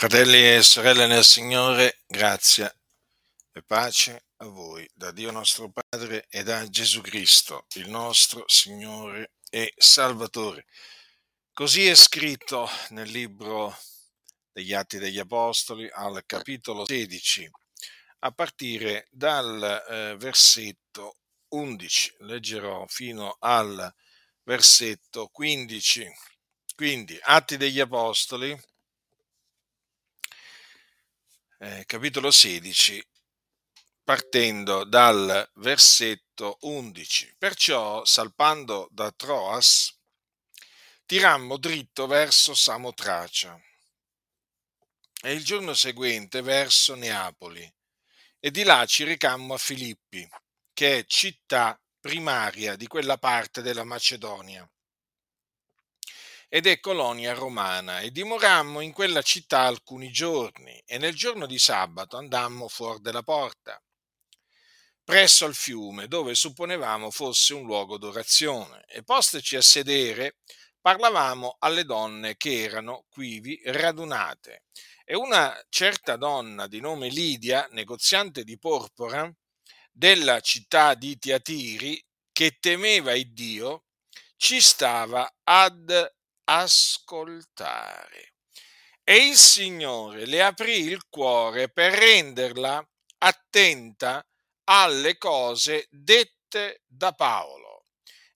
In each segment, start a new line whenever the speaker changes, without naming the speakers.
Fratelli e sorelle nel Signore, grazia e pace a voi da Dio nostro Padre e da Gesù Cristo, il nostro Signore e Salvatore. Così è scritto nel libro degli Atti degli Apostoli al capitolo 16, a partire dal eh, versetto 11. Leggerò fino al versetto 15. Quindi, Atti degli Apostoli, eh, capitolo 16, partendo dal versetto 11. Perciò, salpando da Troas, tirammo dritto verso Samotracia. E il giorno seguente verso Neapoli. E di là ci recammo a Filippi, che è città primaria di quella parte della Macedonia ed è colonia romana, e dimorammo in quella città alcuni giorni, e nel giorno di sabato andammo fuori della porta, presso al fiume, dove supponevamo fosse un luogo d'orazione, e posteci a sedere, parlavamo alle donne che erano quivi radunate. E una certa donna di nome Lidia, negoziante di porpora, della città di Tiatiri, che temeva il Dio, ci stava ad ascoltare. E il Signore le aprì il cuore per renderla attenta alle cose dette da Paolo.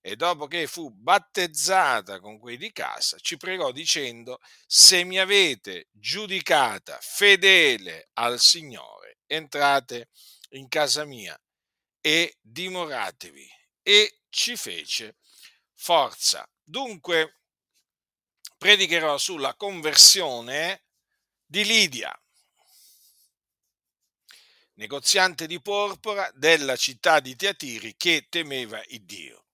E dopo che fu battezzata con quei di casa, ci pregò dicendo, se mi avete giudicata fedele al Signore, entrate in casa mia e dimoratevi. E ci fece forza. Dunque, predicherò sulla conversione di Lidia, negoziante di porpora della città di Tiatiri che temeva il Dio.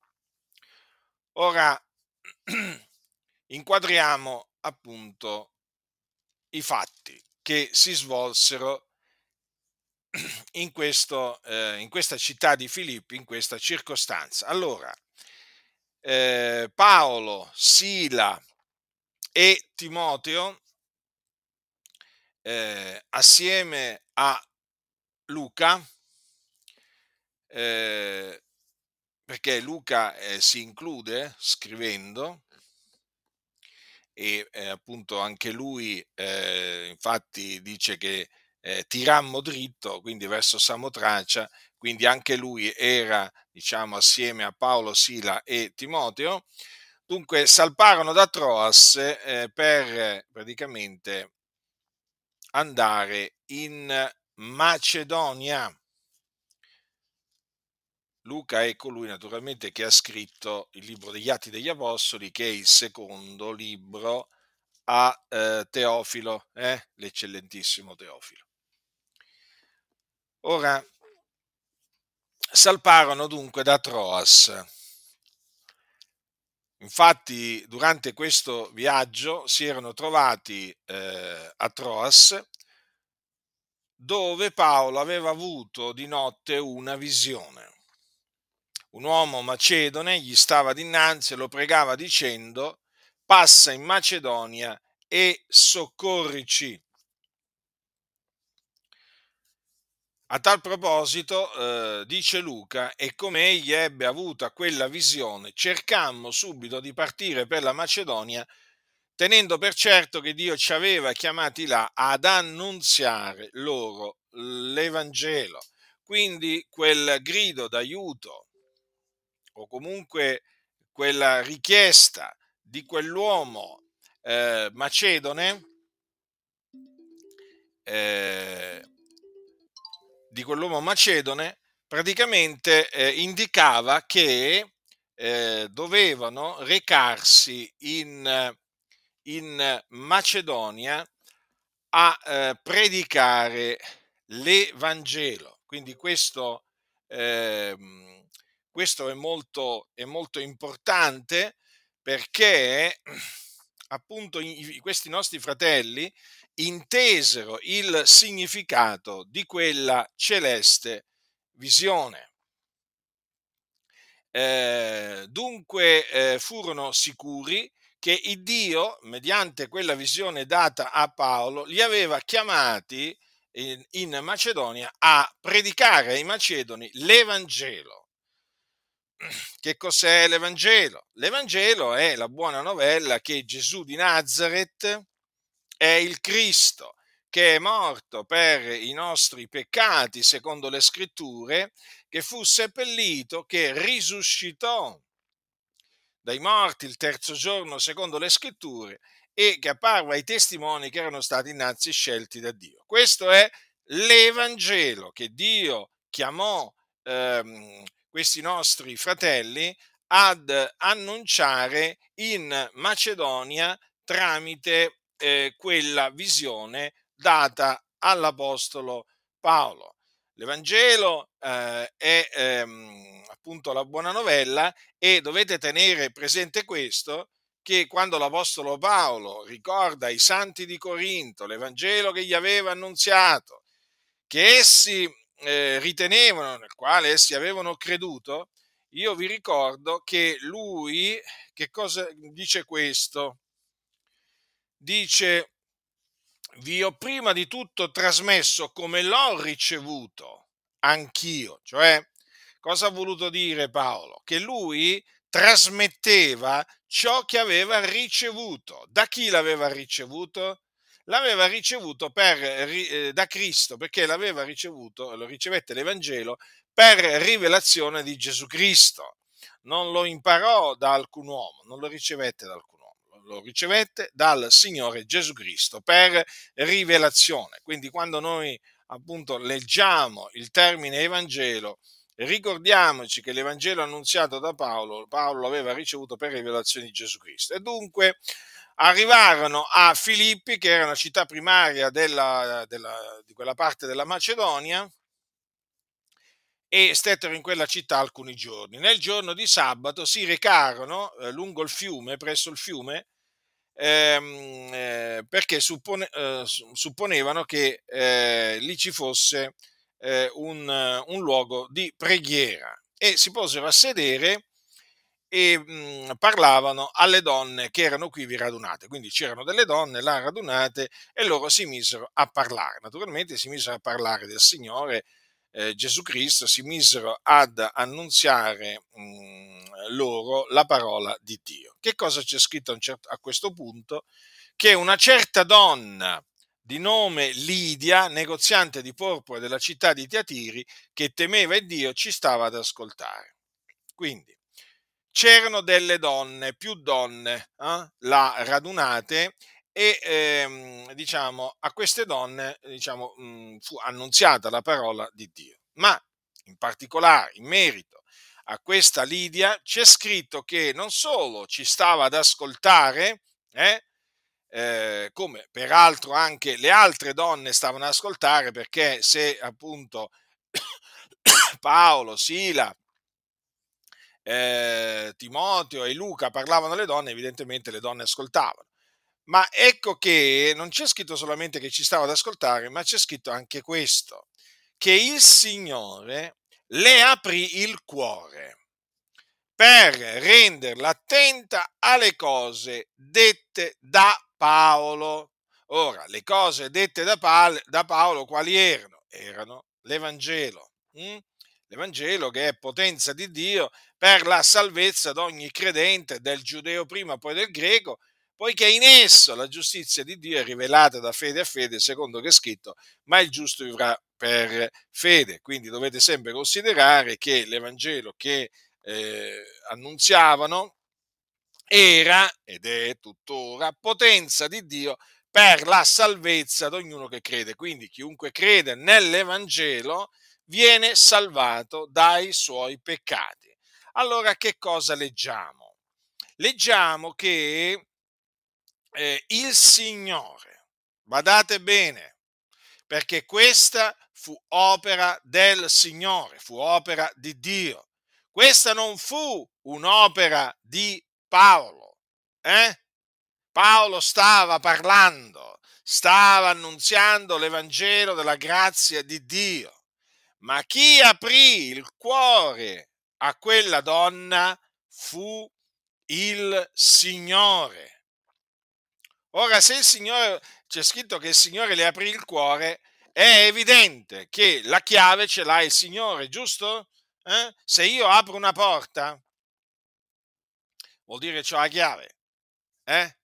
Ora inquadriamo appunto i fatti che si svolsero in, questo, eh, in questa città di Filippi, in questa circostanza. Allora, eh, Paolo, Sila e Timoteo, eh, assieme a Luca, eh, perché Luca eh, si include scrivendo e eh, appunto anche lui eh, infatti dice che eh, tirammo dritto, quindi verso Samotracia, quindi anche lui era diciamo assieme a Paolo, Sila e Timoteo Dunque salparono da Troas eh, per praticamente andare in Macedonia. Luca è colui naturalmente che ha scritto il libro degli Atti degli Apostoli, che è il secondo libro a eh, Teofilo, eh? l'eccellentissimo Teofilo. Ora, salparono dunque da Troas Infatti, durante questo viaggio si erano trovati eh, a Troas, dove Paolo aveva avuto di notte una visione. Un uomo macedone gli stava dinanzi e lo pregava dicendo, passa in Macedonia e soccorrici. A tal proposito, eh, dice Luca, e come egli ebbe avuta quella visione, cercammo subito di partire per la Macedonia, tenendo per certo che Dio ci aveva chiamati là ad annunziare loro l'Evangelo. Quindi quel grido d'aiuto o comunque quella richiesta di quell'uomo eh, macedone eh, di quell'uomo macedone praticamente eh, indicava che eh, dovevano recarsi in, in Macedonia a eh, predicare l'Evangelo. Quindi questo, ehm, questo è, molto, è molto importante perché appunto i, questi nostri fratelli intesero il significato di quella celeste visione. Eh, dunque eh, furono sicuri che il Dio, mediante quella visione data a Paolo, li aveva chiamati in, in Macedonia a predicare ai macedoni l'Evangelo. Che cos'è l'Evangelo? L'Evangelo è la buona novella che Gesù di Nazareth è il Cristo, che è morto per i nostri peccati, secondo le scritture, che fu seppellito, che risuscitò dai morti il terzo giorno, secondo le scritture, e che apparve ai testimoni che erano stati innanzi scelti da Dio. Questo è l'Evangelo che Dio chiamò ehm, questi nostri fratelli ad annunciare in Macedonia tramite eh, quella visione data all'Apostolo Paolo. L'Evangelo eh, è ehm, appunto la buona novella e dovete tenere presente questo, che quando l'Apostolo Paolo ricorda ai santi di Corinto l'Evangelo che gli aveva annunziato, che essi eh, ritenevano, nel quale essi avevano creduto, io vi ricordo che lui, che cosa dice questo? Dice, vi ho prima di tutto trasmesso come l'ho ricevuto anch'io, cioè cosa ha voluto dire Paolo? Che lui trasmetteva ciò che aveva ricevuto. Da chi l'aveva ricevuto? L'aveva ricevuto per, eh, da Cristo, perché l'aveva ricevuto, lo ricevette l'Evangelo per rivelazione di Gesù Cristo. Non lo imparò da alcun uomo, non lo ricevette da alcun uomo, lo ricevette dal Signore Gesù Cristo per rivelazione. Quindi quando noi appunto leggiamo il termine Evangelo, ricordiamoci che l'Evangelo annunziato da Paolo, Paolo l'aveva ricevuto per rivelazione di Gesù Cristo. E dunque arrivarono a Filippi, che era una città primaria della, della, di quella parte della Macedonia, e stettero in quella città alcuni giorni. Nel giorno di sabato si recarono eh, lungo il fiume, presso il fiume, ehm, eh, perché suppone, eh, supponevano che eh, lì ci fosse eh, un, un, luogo di preghiera e si posero a sedere e mh, mm, parlavano alle donne che erano qui radunate. Quindi c'erano delle donne là radunate e loro si misero a parlare. Naturalmente si misero a parlare del Signore eh, Gesù Cristo, si misero ad annunziare mh, mm, loro la parola di Dio. Che cosa c'è scritto a questo punto? Che una certa donna di nome Lidia, negoziante di porpora della città di Tiatiri, che temeva Dio, ci stava ad ascoltare. Quindi c'erano delle donne, più donne, eh, là radunate e ehm, diciamo a queste donne diciamo, mh, fu annunziata la parola di Dio. Ma in particolare in merito a questa Lidia c'è scritto che non solo ci stava ad ascoltare, eh, eh, come peraltro anche le altre donne stavano ad ascoltare, perché se appunto Paolo, Sila, eh, Timoteo e Luca parlavano alle donne, evidentemente le donne ascoltavano. Ma ecco che non c'è scritto solamente che ci stava ad ascoltare, ma c'è scritto anche questo, che il Signore le aprì il cuore per renderla attenta alle cose dette da Paolo. Ora, le cose dette da, Paolo, da Paolo quali erano? Erano l'Evangelo. Hm? L'Evangelo che è potenza di Dio per la salvezza di ogni credente, del giudeo prima, poi del greco, poiché in esso la giustizia di Dio è rivelata da fede a fede, secondo che è scritto, ma il giusto vivrà per fede. Quindi dovete sempre considerare che l'Evangelo che eh, annunziavano era ed è tuttora potenza di Dio per la salvezza di ognuno che crede. Quindi chiunque crede nell'Evangelo viene salvato dai suoi peccati. Allora che cosa leggiamo? Leggiamo che eh, il Signore, badate bene, perché questa fu opera del Signore, fu opera di Dio. Questa non fu un'opera di Paolo. Eh? Paolo stava parlando, stava annunziando l'Evangelo della grazia di Dio. Ma chi aprì il cuore a quella donna fu il Signore. Ora, se il Signore, c'è scritto che il Signore le aprì il cuore, è evidente che la chiave ce l'ha il Signore, giusto? Eh? Se io apro una porta, vuol dire che ho la chiave. Eh?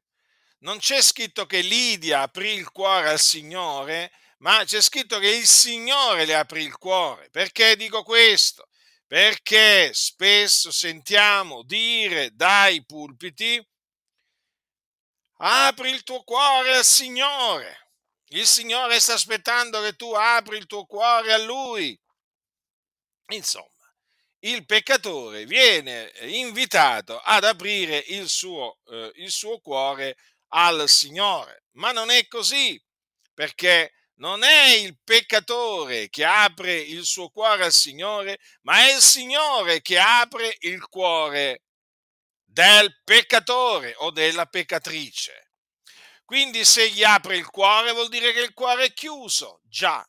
Non c'è scritto che Lidia aprì il cuore al Signore, ma c'è scritto che il Signore le aprì il cuore. Perché dico questo? Perché spesso sentiamo dire dai pulpiti Apri il tuo cuore al Signore. Il Signore sta aspettando che tu apri il tuo cuore a Lui. Insomma, il peccatore viene invitato ad aprire il suo, eh, il suo cuore al Signore, ma non è così, perché non è il peccatore che apre il suo cuore al Signore, ma è il Signore che apre il cuore del peccatore o della peccatrice. Quindi se gli apre il cuore vuol dire che il cuore è chiuso, già,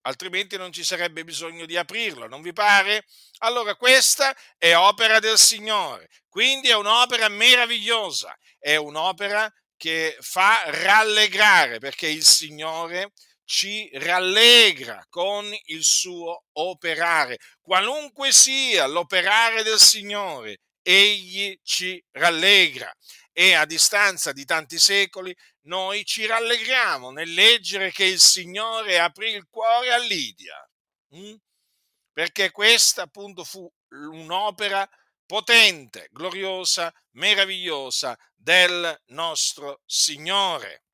altrimenti non ci sarebbe bisogno di aprirlo, non vi pare? Allora questa è opera del Signore, quindi è un'opera meravigliosa, è un'opera che fa rallegrare, perché il Signore ci rallegra con il suo operare, qualunque sia l'operare del Signore, egli ci rallegra e a distanza di tanti secoli noi ci rallegriamo nel leggere che il Signore aprì il cuore a Lidia, hm? perché questa appunto fu un'opera potente, gloriosa, meravigliosa del nostro Signore.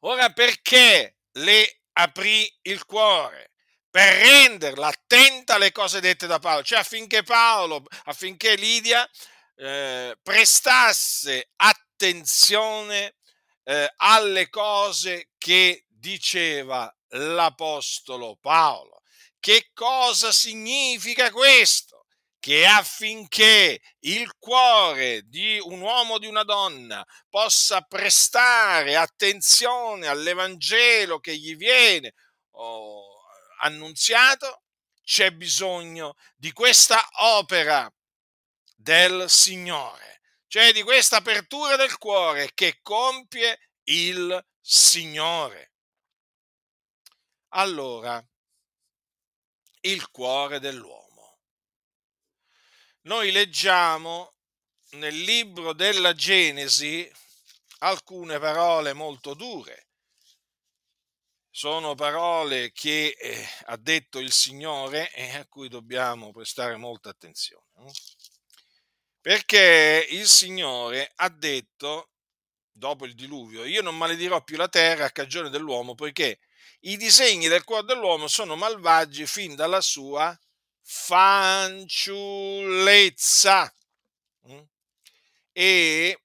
Ora perché le aprì il cuore? Per renderla attenta alle cose dette da Paolo, cioè affinché Paolo, affinché Lidia eh, prestasse attenzione eh, alle cose che diceva l'Apostolo Paolo. Che cosa significa questo? Che affinché il cuore di un uomo o di una donna possa prestare attenzione all'Evangelo che gli viene oh, annunziato, c'è bisogno di questa opera del Signore, cioè di questa apertura del cuore che compie il Signore. Allora, il cuore dell'uomo. Noi leggiamo nel libro della Genesi alcune parole molto dure sono parole che eh, ha detto il Signore e a cui dobbiamo prestare molta attenzione. Perché il Signore ha detto, dopo il diluvio, io non maledirò più la terra a cagione dell'uomo, poiché i disegni del cuore dell'uomo sono malvagi fin dalla sua fanciullezza. Mm? E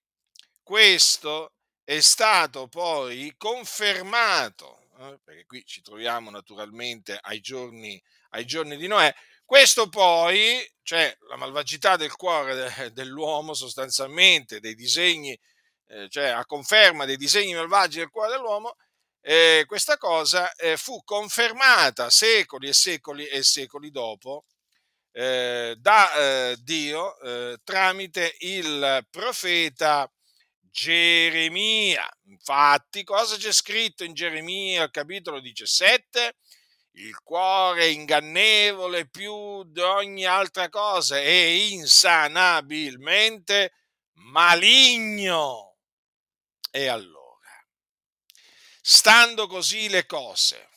questo è stato poi confermato eh, perché qui ci troviamo naturalmente ai giorni, ai giorni di Noè. Questo poi, cioè la malvagità del cuore de, dell'uomo sostanzialmente, dei disegni, eh, cioè a conferma dei disegni malvagi del cuore dell'uomo, eh, questa cosa eh, fu confermata secoli e secoli e secoli dopo eh, da eh, Dio tramite il profeta Geremia. Infatti, cosa c'è scritto in Geremia, capitolo 17? Il cuore è ingannevole più di ogni altra cosa è insanabilmente maligno. E allora, stando così le cose,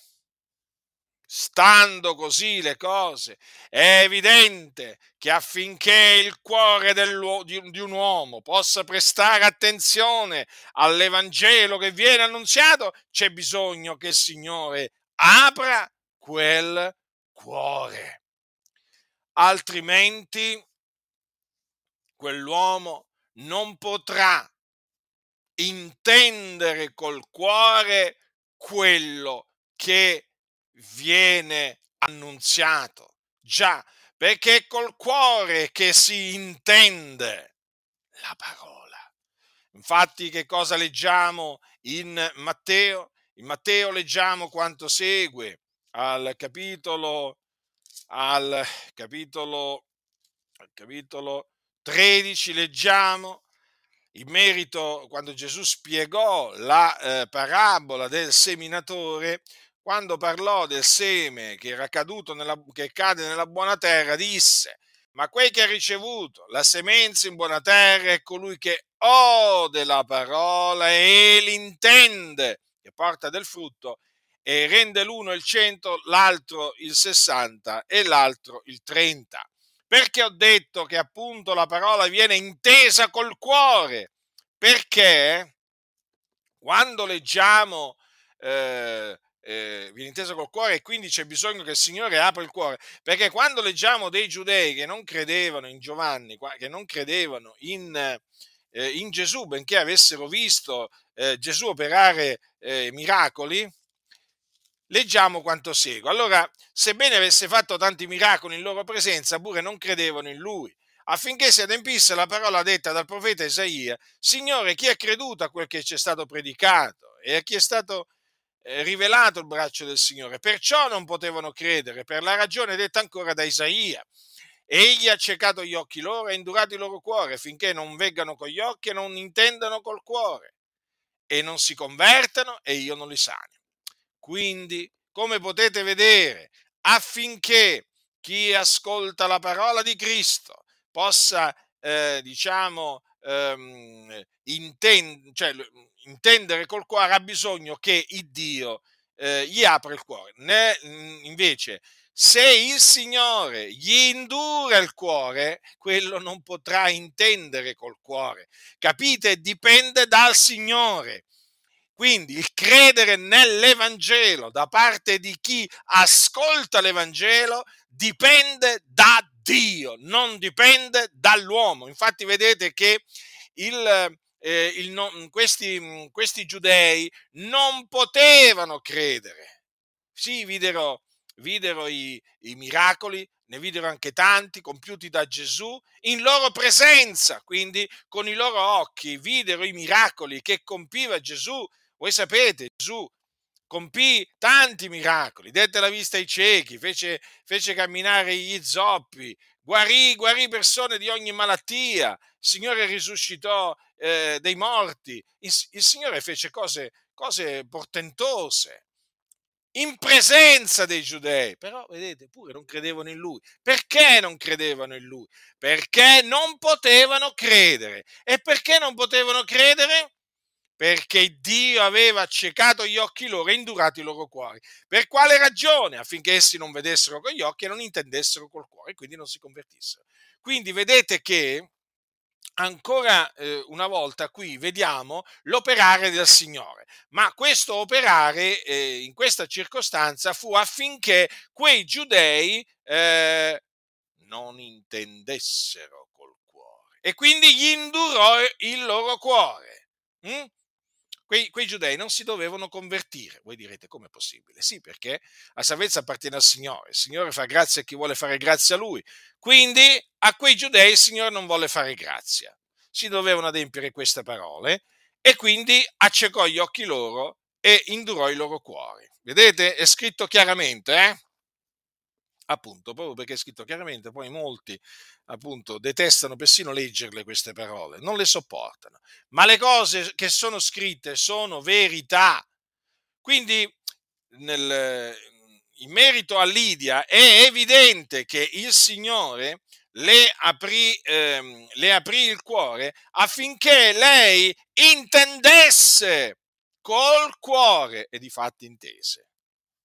Stando così le cose, è evidente che affinché il cuore di un uomo possa prestare attenzione all'Evangelo che viene annunziato, c'è bisogno che il Signore apra quel cuore. Altrimenti quell'uomo non potrà intendere col cuore quello che viene annunziato. Già, perché è col cuore che si intende la parola. Infatti, che cosa leggiamo in Matteo? In Matteo leggiamo quanto segue al capitolo, al capitolo, al capitolo 13 leggiamo in merito, quando Gesù spiegò la eh, parabola del seminatore, quando parlò del seme che era caduto nella, che cade nella buona terra, disse: Ma quel che ha ricevuto la semenza in buona terra è colui che ode la parola e l'intende, che porta del frutto e rende l'uno il cento, l'altro il sessanta e l'altro il trenta. Perché ho detto che appunto la parola viene intesa col cuore? Perché quando leggiamo eh, eh, viene intesa col cuore e quindi c'è bisogno che il Signore apra il cuore, perché quando leggiamo dei giudei che non credevano in Giovanni, che non credevano in, eh, in Gesù, benché avessero visto eh, Gesù operare eh, miracoli, leggiamo quanto segue. Allora, sebbene avesse fatto tanti miracoli in loro presenza, pure non credevano in lui, affinché si adempisse la parola detta dal profeta Isaia, Signore, chi ha creduto a quel che ci è stato predicato e a chi è stato rivelato il braccio del Signore? Perciò non potevano credere, per la ragione detta ancora da Isaia. Egli ha ciecato gli occhi loro e indurato il loro cuore, finché non veggano con gli occhi e non intendano col cuore, e non si convertano e io non li sani. Quindi, come potete vedere, affinché chi ascolta la parola di Cristo possa, eh, diciamo, ehm, intend- cioè, intendere col cuore, ha bisogno che il Dio eh, gli apra il cuore. Ne, invece, se il Signore gli indura il cuore, quello non potrà intendere col cuore. Capite? Dipende dal Signore. Quindi il credere nell'Evangelo da parte di chi ascolta l'Evangelo dipende da Dio, non dipende dall'uomo. Infatti vedete che il, eh, il, questi, questi giudei non potevano credere. Sì, videro, videro i, i miracoli, ne videro anche tanti compiuti da Gesù in loro presenza, quindi con i loro occhi videro i miracoli che compiva Gesù voi sapete, Gesù compì tanti miracoli, dette la vista ai ciechi, fece, fece camminare gli zoppi, guarì, guarì, persone di ogni malattia, il Signore risuscitò eh, dei morti, il, il Signore fece cose, cose portentose in presenza dei giudei, però vedete, pure non credevano in lui. Perché non credevano in lui? Perché non potevano credere. E perché non potevano credere? perché Dio aveva accecato gli occhi loro e indurato i loro cuori. Per quale ragione? Affinché essi non vedessero con gli occhi e non intendessero col cuore quindi non si convertissero. Quindi vedete che ancora eh, una volta qui vediamo l'operare del Signore, ma questo operare eh, in questa circostanza fu affinché quei giudei eh, non intendessero col cuore e quindi gli indurò il loro cuore. Mm? Quei, quei, giudei non si dovevano convertire. Voi direte come è possibile? Sì, perché la salvezza appartiene al Signore. Il Signore fa grazia a chi vuole fare grazia a Lui. Quindi a quei giudei il Signore non vuole fare grazia. Si dovevano adempiere queste parole e quindi accecò gli occhi loro e indurò i loro cuori. Vedete? È scritto chiaramente, eh? Appunto, proprio perché è scritto chiaramente, poi molti appunto detestano persino leggerle queste parole, non le sopportano, ma le cose che sono scritte sono verità. Quindi nel, in merito a Lidia è evidente che il Signore le aprì, ehm, le aprì il cuore affinché lei intendesse col cuore e di fatti intese.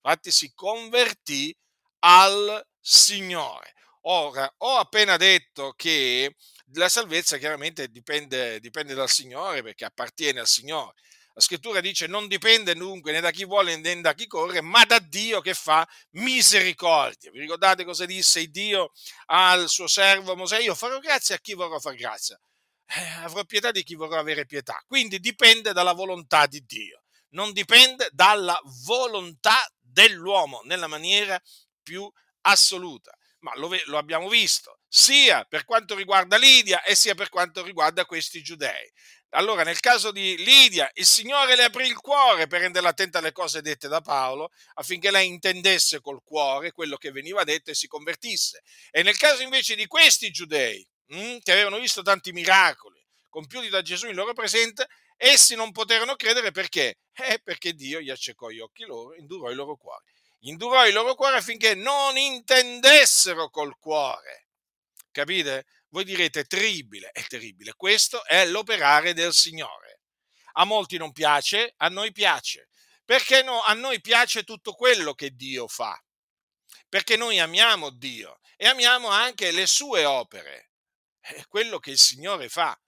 Infatti si convertì al Signore. Ora, ho appena detto che la salvezza chiaramente dipende, dipende dal Signore perché appartiene al Signore. La scrittura dice non dipende dunque né da chi vuole né da chi corre, ma da Dio che fa misericordia. Vi ricordate cosa disse Dio al suo servo Mosè? Io farò grazia a chi vorrò far grazia. Eh, avrò pietà di chi vorrà avere pietà. Quindi dipende dalla volontà di Dio, non dipende dalla volontà dell'uomo nella maniera più assoluta. Ma lo, lo, abbiamo visto, sia per quanto riguarda Lidia e sia per quanto riguarda questi giudei. Allora, nel caso di Lidia, il Signore le aprì il cuore per renderla attenta alle cose dette da Paolo, affinché lei intendesse col cuore quello che veniva detto e si convertisse. E nel caso invece di questi giudei, mh, hm, che avevano visto tanti miracoli, compiuti da Gesù in loro presenza, essi non poterono credere perché? Eh, perché Dio gli accecò gli occhi loro, indurò i loro cuori. Indurò i loro cuori affinché non intendessero col cuore. Capite? Voi direte terribile, è terribile. Questo è l'operare del Signore. A molti non piace, a noi piace. Perché no, a noi piace tutto quello che Dio fa. Perché noi amiamo Dio e amiamo anche le sue opere, quello che il Signore fa.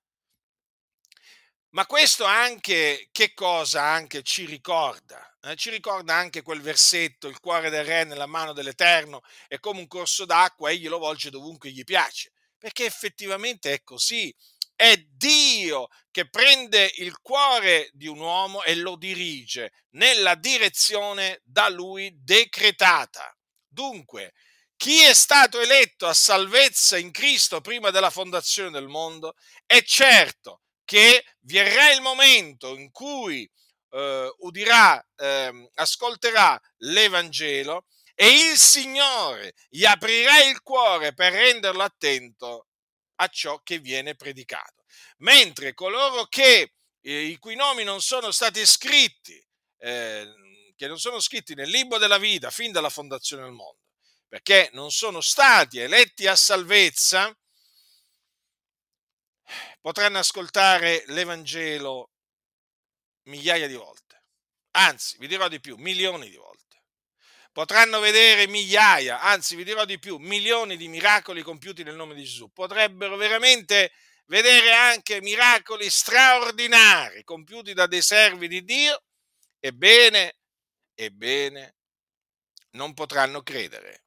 Ma questo anche, che cosa anche ci ricorda? Eh, ci ricorda anche quel versetto, il cuore del re nella mano dell'Eterno è come un corso d'acqua, egli lo volge dovunque gli piace, perché effettivamente è così. È Dio che prende il cuore di un uomo e lo dirige nella direzione da lui decretata. Dunque, chi è stato eletto a salvezza in Cristo prima della fondazione del mondo è certo che verrà il momento in cui eh, udirà, eh, ascolterà l'Evangelo e il Signore gli aprirà il cuore per renderlo attento a ciò che viene predicato. Mentre coloro che, eh, i cui nomi non sono stati scritti, eh, che non sono scritti nel libro della vita fin dalla fondazione del mondo, perché non sono stati eletti a salvezza, potranno ascoltare l'Evangelo migliaia di volte, anzi vi dirò di più, milioni di volte. Potranno vedere migliaia, anzi vi dirò di più, milioni di miracoli compiuti nel nome di Gesù. Potrebbero veramente vedere anche miracoli straordinari compiuti da dei servi di Dio. Ebbene, ebbene, non potranno credere.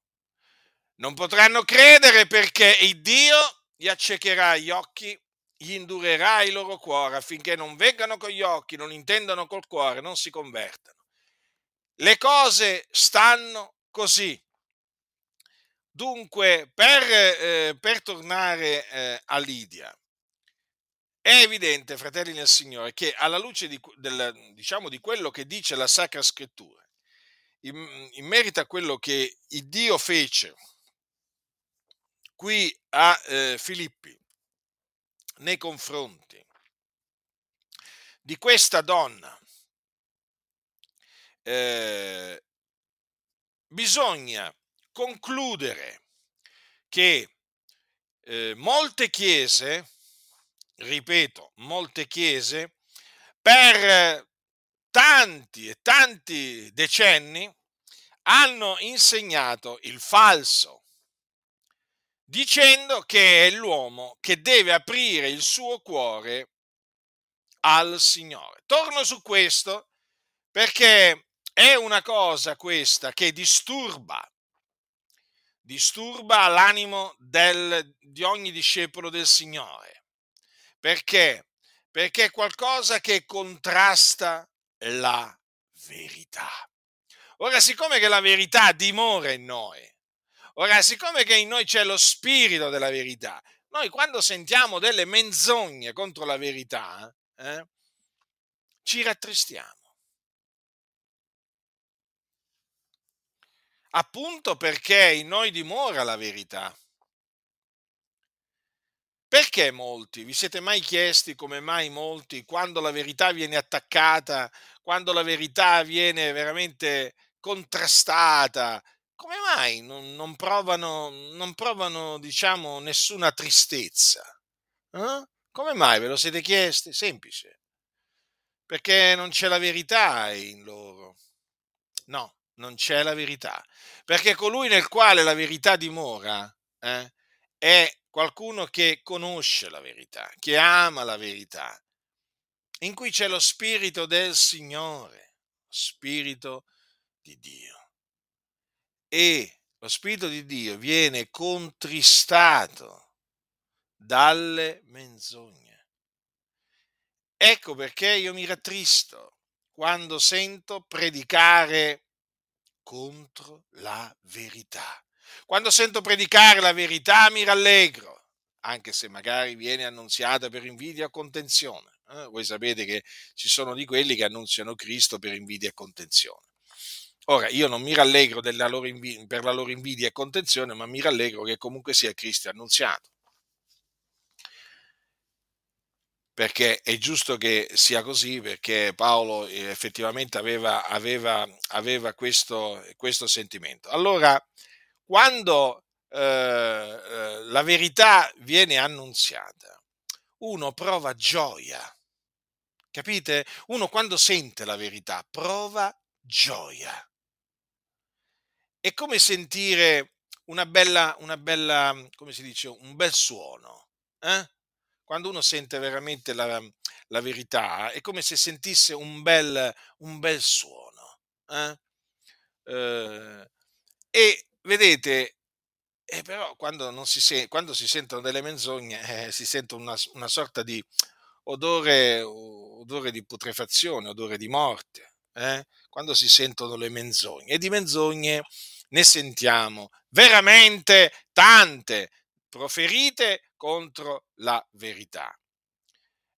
Non potranno credere perché il Dio gli accecherà gli occhi gli indurerà il loro cuore affinché non vengano con gli occhi, non intendano col cuore, non si convertano. Le cose stanno così. Dunque, per, eh, per tornare eh, a Lidia, è evidente, fratelli nel Signore, che alla luce di, del, diciamo, di quello che dice la Sacra Scrittura, in, in merito a quello che Dio fece qui a eh, Filippi, nei confronti di questa donna, eh, bisogna concludere che eh, molte chiese, ripeto, molte chiese, per tanti e tanti decenni hanno insegnato il falso dicendo che è l'uomo che deve aprire il suo cuore al Signore. Torno su questo perché è una cosa questa che disturba, disturba l'animo del, di ogni discepolo del Signore. Perché? Perché è qualcosa che contrasta la verità. Ora, siccome che la verità dimora in noi, Ora, siccome che in noi c'è lo spirito della verità, noi quando sentiamo delle menzogne contro la verità, eh, ci rattristiamo. Appunto perché in noi dimora la verità. Perché molti? Vi siete mai chiesti come mai molti, quando la verità viene attaccata, quando la verità viene veramente contrastata, come mai non, non provano, non provano, diciamo, nessuna tristezza? Eh? Come mai ve lo siete chiesti? Semplice. Perché non c'è la verità in loro. No, non c'è la verità. Perché colui nel quale la verità dimora eh, è qualcuno che conosce la verità, che ama la verità, in cui c'è lo spirito del Signore, spirito di Dio e lo Spirito di Dio viene contristato dalle menzogne. Ecco perché io mi rattristo quando sento predicare contro la verità. Quando sento predicare la verità mi rallegro, anche se magari viene annunziata per invidia o contenzione. Eh? Voi sapete che ci sono di quelli che annunziano Cristo per invidia e contenzione. Ora, io non mi rallegro invidia, per la loro invidia e contenzione, ma mi rallegro che comunque sia Cristo annunziato. perché è giusto che sia così, perché Paolo eh, effettivamente aveva, aveva, aveva questo, questo, sentimento. Allora, quando eh, eh, la verità viene annunziata, uno prova gioia, capite? Uno quando sente la verità prova gioia. È come sentire una bella, una bella come si dice, un bel suono. Eh? quando uno sente veramente la, la, verità, è come se sentisse un bel, un bel suono. Eh? Eh, e vedete, eh, però quando, non si, se, quando si sentono delle menzogne eh, si sente una, una sorta di odore, odore, di putrefazione, odore di morte, eh? quando si sentono le menzogne. E di menzogne ne sentiamo veramente tante, proferite contro la verità,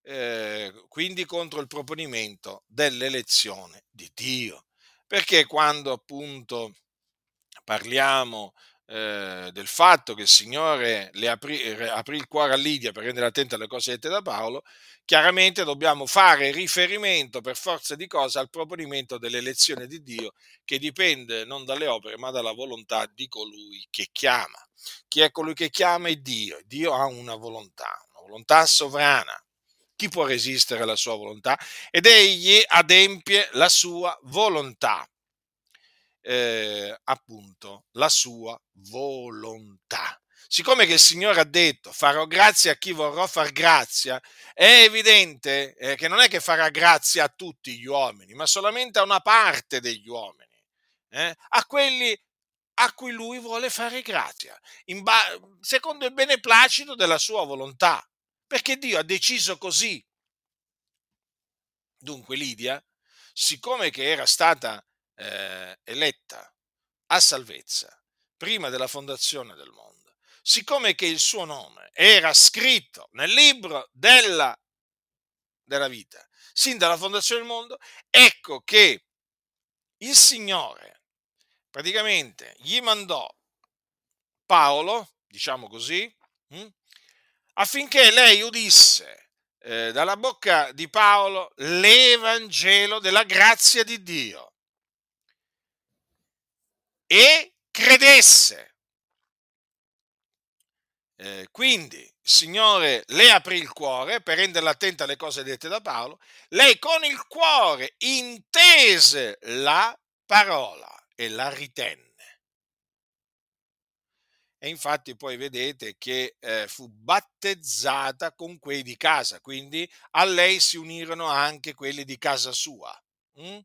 eh, quindi contro il proponimento dell'elezione di Dio. Perché quando appunto parliamo eh, del fatto che il Signore le aprì, aprì, il cuore a Lidia per rendere attenta alle cose dette da Paolo, chiaramente dobbiamo fare riferimento per forza di cosa al proponimento dell'elezione di Dio che dipende non dalle opere ma dalla volontà di colui che chiama. Chi è colui che chiama è Dio. Dio ha una volontà, una volontà sovrana. Chi può resistere alla sua volontà? Ed egli adempie la sua volontà. Eh, appunto, la sua volontà. Siccome che il Signore ha detto farò grazia a chi vorrò far grazia, è evidente eh, che non è che farà grazia a tutti gli uomini, ma solamente a una parte degli uomini, eh, a quelli a cui lui vuole fare grazia, ba- secondo il beneplacito della sua volontà, perché Dio ha deciso così. Dunque Lidia, siccome che era stata eh, eletta a salvezza prima della fondazione del mondo, siccome che il suo nome era scritto nel libro della, della vita, sin dalla fondazione del mondo, ecco che il Signore praticamente gli mandò Paolo, diciamo così, hm, affinché lei udisse eh, dalla bocca di Paolo l'Evangelo della grazia di Dio e credesse. Eh, quindi il Signore le aprì il cuore per renderla attenta alle cose dette da Paolo. Lei con il cuore intese la parola e la ritenne. E infatti poi vedete che eh, fu battezzata con quei di casa, quindi a lei si unirono anche quelli di casa sua. Mm?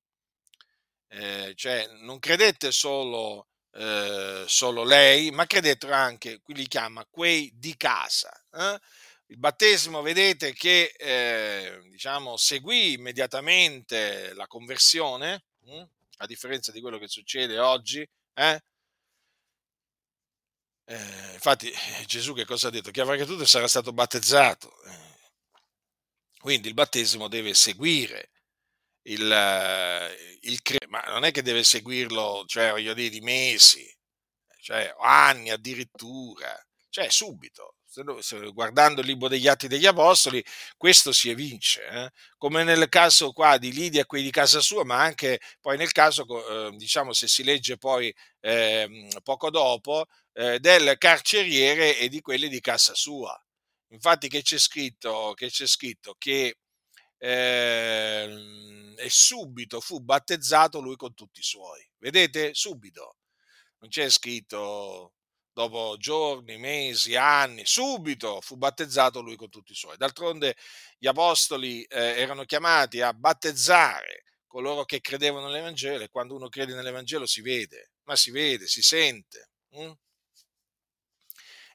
Eh, cioè non credette solo, eh, solo, lei, ma credettero anche, qui li chiama quei di casa. Eh? Il battesimo, vedete che eh, diciamo, seguì immediatamente la conversione. Mm? a differenza di quello che succede oggi. Eh? Eh, infatti Gesù che cosa ha detto? Che avrà creduto sarà stato battezzato. Eh. Quindi il battesimo deve seguire il, il ma non è che deve seguirlo, cioè voglio dire, di mesi, cioè anni addirittura, cioè subito guardando il libro degli Atti degli Apostoli, questo si evince, eh? come nel caso qua di Lidia e quelli di casa sua, ma anche poi nel caso, eh, diciamo, se si legge poi eh, poco dopo, eh, del carceriere e di quelli di casa sua. Infatti che c'è scritto che, c'è scritto che ehm, e subito fu battezzato lui con tutti i suoi. Vedete? Subito. Non c'è scritto dopo giorni, mesi, anni, subito fu battezzato lui con tutti i suoi. D'altronde gli apostoli eh, erano chiamati a battezzare coloro che credevano nell'Evangelo e quando uno crede nell'Evangelo si vede, ma si vede, si sente. Hm?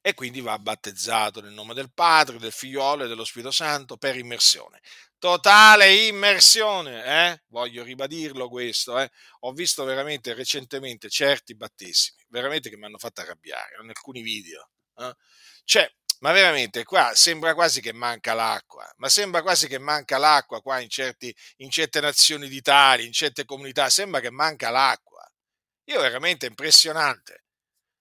E quindi va battezzato nel nome del Padre, del Figliolo e dello Spirito Santo per immersione totale immersione, eh? voglio ribadirlo questo, eh? ho visto veramente recentemente certi battesimi, veramente che mi hanno fatto arrabbiare, in alcuni video, eh? cioè, ma veramente qua sembra quasi che manca l'acqua, ma sembra quasi che manca l'acqua qua in, certi, in certe nazioni d'Italia, in certe comunità, sembra che manca l'acqua, io veramente impressionante,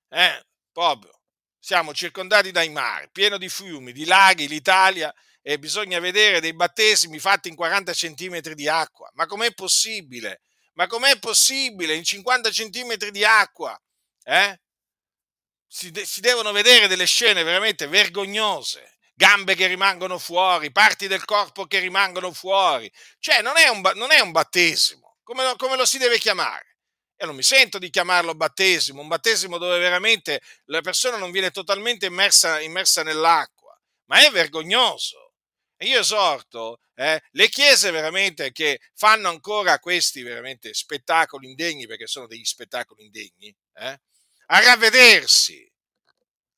eh? proprio, siamo circondati dai mari, pieno di fiumi, di laghi, l'Italia, e bisogna vedere dei battesimi fatti in 40 centimetri di acqua. Ma com'è possibile? Ma com'è possibile in 50 centimetri di acqua? Eh? Si, de- si devono vedere delle scene veramente vergognose gambe che rimangono fuori, parti del corpo che rimangono fuori. Cioè, non è un, non è un battesimo, come lo, come lo si deve chiamare? Io non mi sento di chiamarlo battesimo, un battesimo dove veramente la persona non viene totalmente immersa, immersa nell'acqua, ma è vergognoso. E io esorto eh, le chiese veramente che fanno ancora questi veramente spettacoli indegni, perché sono degli spettacoli indegni, eh, a ravvedersi,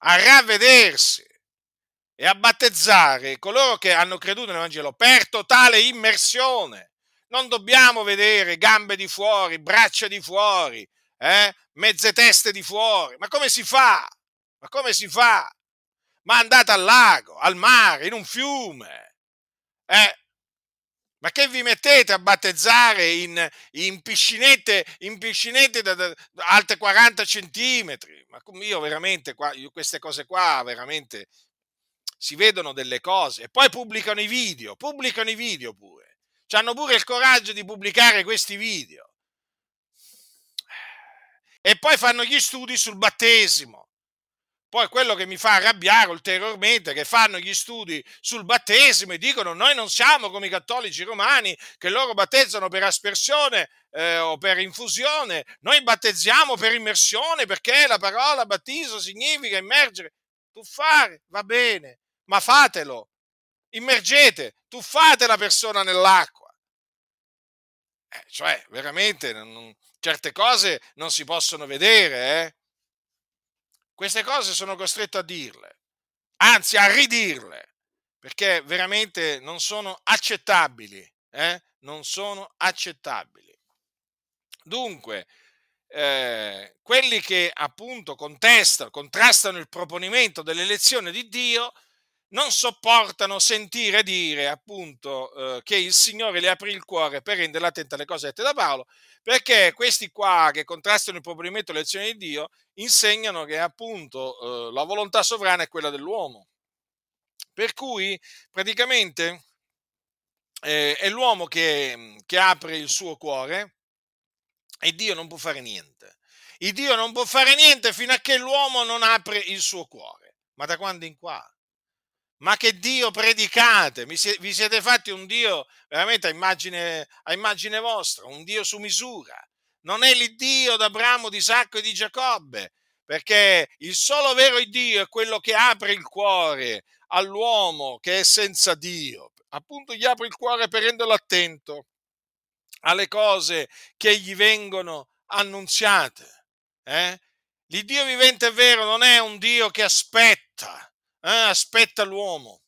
a ravvedersi e a battezzare coloro che hanno creduto nell'Evangelo per totale immersione. Non dobbiamo vedere gambe di fuori, braccia di fuori, eh? mezze teste di fuori. Ma come si fa? Ma come si fa? Ma andate al lago, al mare, in un fiume. Eh? Ma che vi mettete a battezzare in, in piscinette, in piscinette da, da, alte 40 centimetri? Ma io veramente, qua, io queste cose qua, veramente si vedono delle cose e poi pubblicano i video, pubblicano i video pure. Hanno pure il coraggio di pubblicare questi video. E poi fanno gli studi sul battesimo. Poi quello che mi fa arrabbiare ulteriormente è che fanno gli studi sul battesimo e dicono noi non siamo come i cattolici romani che loro battezzano per aspersione eh, o per infusione, noi battezziamo per immersione perché la parola battesimo significa immergere. Tuffare, va bene, ma fatelo, immergete, tuffate la persona nell'acqua. Eh, cioè, veramente, non, certe cose non si possono vedere, eh? Queste cose sono costretto a dirle, anzi a ridirle, perché veramente non sono accettabili, eh? Non sono accettabili. Dunque, eh, quelli che appunto contestano, contrastano il proponimento dell'elezione di Dio, non sopportano sentire dire appunto eh, che il Signore le aprì il cuore per rendere attenta alle cose dette da Paolo, perché questi qua che contrastano il proponimento dell'elezione di Dio insegnano che appunto eh, la volontà sovrana è quella dell'uomo. Per cui praticamente eh, è l'uomo che, che apre il suo cuore e Dio non può fare niente. Il Dio non può fare niente fino a che l'uomo non apre il suo cuore. Ma da quando in qua? Ma che Dio predicate? Vi siete fatti un Dio veramente a immagine, a immagine vostra, un Dio su misura. Non è l'Iddio d'Abramo, di Isacco e di Giacobbe, perché il solo vero Dio è quello che apre il cuore all'uomo che è senza Dio. Appunto gli apre il cuore per renderlo attento alle cose che gli vengono annunziate. Eh? L'Iddio vivente è vero, non è un Dio che aspetta eh, aspetta l'uomo.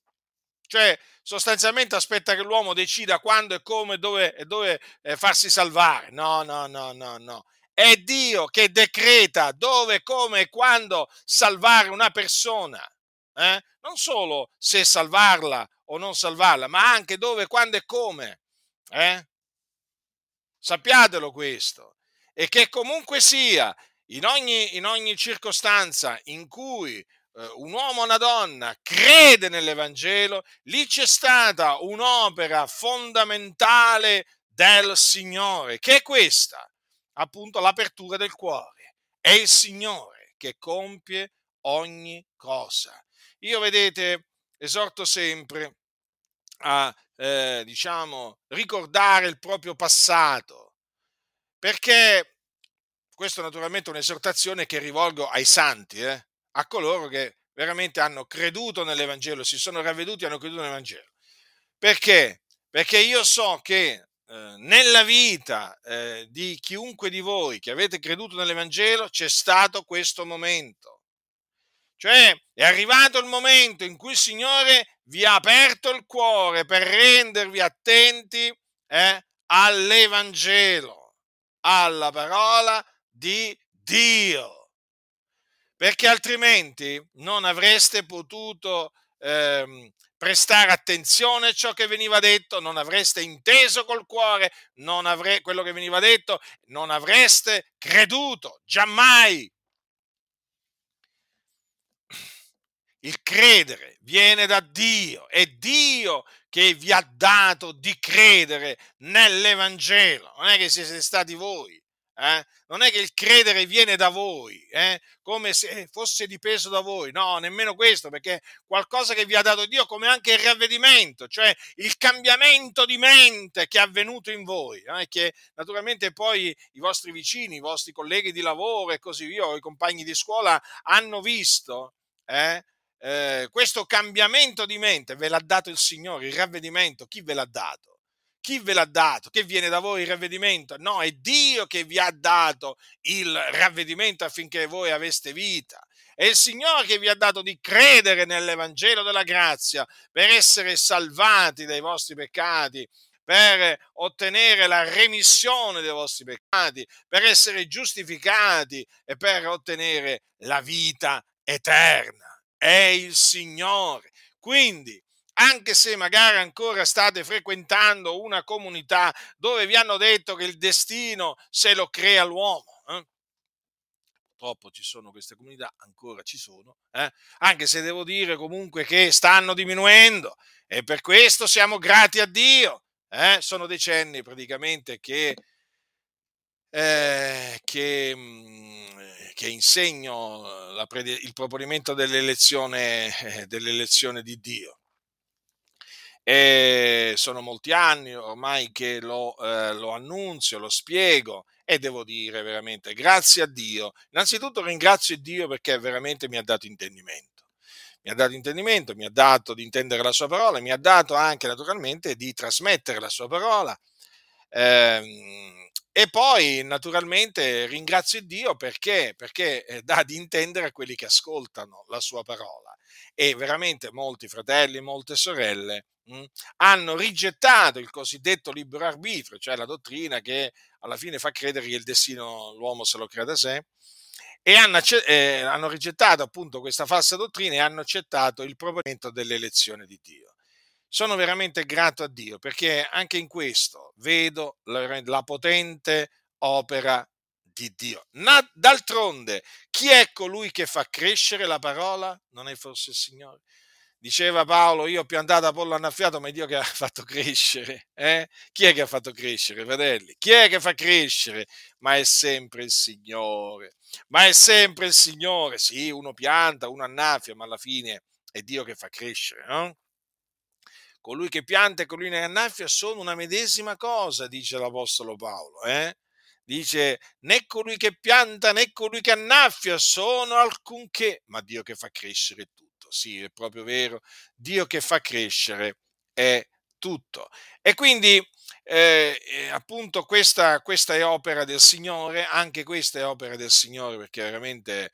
Cioè, sostanzialmente aspetta che l'uomo decida quando e come dove, e dove eh, farsi salvare. No, no, no, no, no. È Dio che decreta dove, come e quando salvare una persona. Eh? Non solo se salvarla o non salvarla, ma anche dove, quando e come. Eh? Sappiatelo questo. E che comunque sia, in ogni, in ogni circostanza in cui un uomo o una donna crede nell'Evangelo, lì c'è stata un'opera fondamentale del Signore, che è questa, appunto l'apertura del cuore. È il Signore che compie ogni cosa. Io vedete, esorto sempre a, eh, diciamo, ricordare il proprio passato, perché questo naturalmente è un'esortazione che rivolgo ai santi, eh? A coloro che veramente hanno creduto nell'Evangelo, si sono ravveduti e hanno creduto nell'Evangelo. Perché? Perché io so che eh, nella vita eh, di chiunque di voi che avete creduto nell'Evangelo c'è stato questo momento. Cioè è arrivato il momento in cui il Signore vi ha aperto il cuore per rendervi attenti eh, all'Evangelo, alla parola di Dio perché altrimenti non avreste potuto ehm, prestare attenzione a ciò che veniva detto, non avreste inteso col cuore avre- quello che veniva detto, non avreste creduto, giammai. il credere viene da Dio, è Dio che vi ha dato di credere nell'Evangelo, non è che siete stati voi. Eh? Non è che il credere viene da voi, eh? come se fosse dipeso da voi, no, nemmeno questo, perché qualcosa che vi ha dato Dio, come anche il ravvedimento, cioè il cambiamento di mente che è avvenuto in voi, eh? che naturalmente poi i vostri vicini, i vostri colleghi di lavoro e così via, o i compagni di scuola hanno visto, eh? eh, questo cambiamento di mente ve l'ha dato il Signore, il ravvedimento, chi ve l'ha dato? Chi ve l'ha dato? Che viene da voi il ravvedimento? No, è Dio che vi ha dato il ravvedimento affinché voi aveste vita. È il Signore che vi ha dato di credere nell'Evangelo della grazia per essere salvati dai vostri peccati, per ottenere la remissione dei vostri peccati, per essere giustificati e per ottenere la vita eterna è il Signore. Quindi, anche se magari ancora state frequentando una comunità dove vi hanno detto che il destino se lo crea l'uomo, eh? purtroppo ci sono queste comunità, ancora ci sono, eh? anche se devo dire comunque che stanno diminuendo e per questo siamo grati a Dio. Eh? Sono decenni praticamente che, eh, che mm, che insegno la, il proponimento dell'elezione, eh, dell'elezione di Dio. E sono molti anni ormai che lo, eh, lo annunzio, lo spiego e devo dire veramente grazie a Dio. Innanzitutto ringrazio Dio perché veramente mi ha dato intendimento mi ha dato intendimento, mi ha dato di intendere la sua parola, mi ha dato anche naturalmente di trasmettere la sua parola. Eh, e poi naturalmente ringrazio Dio perché, perché eh, dà di intendere a quelli che ascoltano la sua parola. E veramente molti fratelli, molte sorelle hanno rigettato il cosiddetto libero arbitrio, cioè la dottrina che alla fine fa credere che il destino l'uomo se lo crea da sé, e hanno, eh, hanno rigettato appunto questa falsa dottrina e hanno accettato il proponimento dell'elezione di Dio. Sono veramente grato a Dio perché anche in questo vedo la, la potente opera di Dio. D'altronde, chi è colui che fa crescere la parola? Non è forse il Signore? Diceva Paolo, io ho piantato Apollo annaffiato, ma è Dio che ha fatto crescere. Eh? Chi è che ha fatto crescere, fratelli? Chi è che fa crescere? Ma è sempre il Signore. Ma è sempre il Signore. Sì, uno pianta, uno annaffia, ma alla fine è Dio che fa crescere, no? colui che pianta e colui che annaffia sono una medesima cosa, dice l'Apostolo Paolo. Eh? Dice, né colui che pianta né colui che annaffia sono alcunché, ma Dio che fa crescere tutto. Sì, è proprio vero, Dio che fa crescere è tutto. E quindi, eh, eh appunto, questa, questa è opera del Signore, anche questa è opera del Signore, perché veramente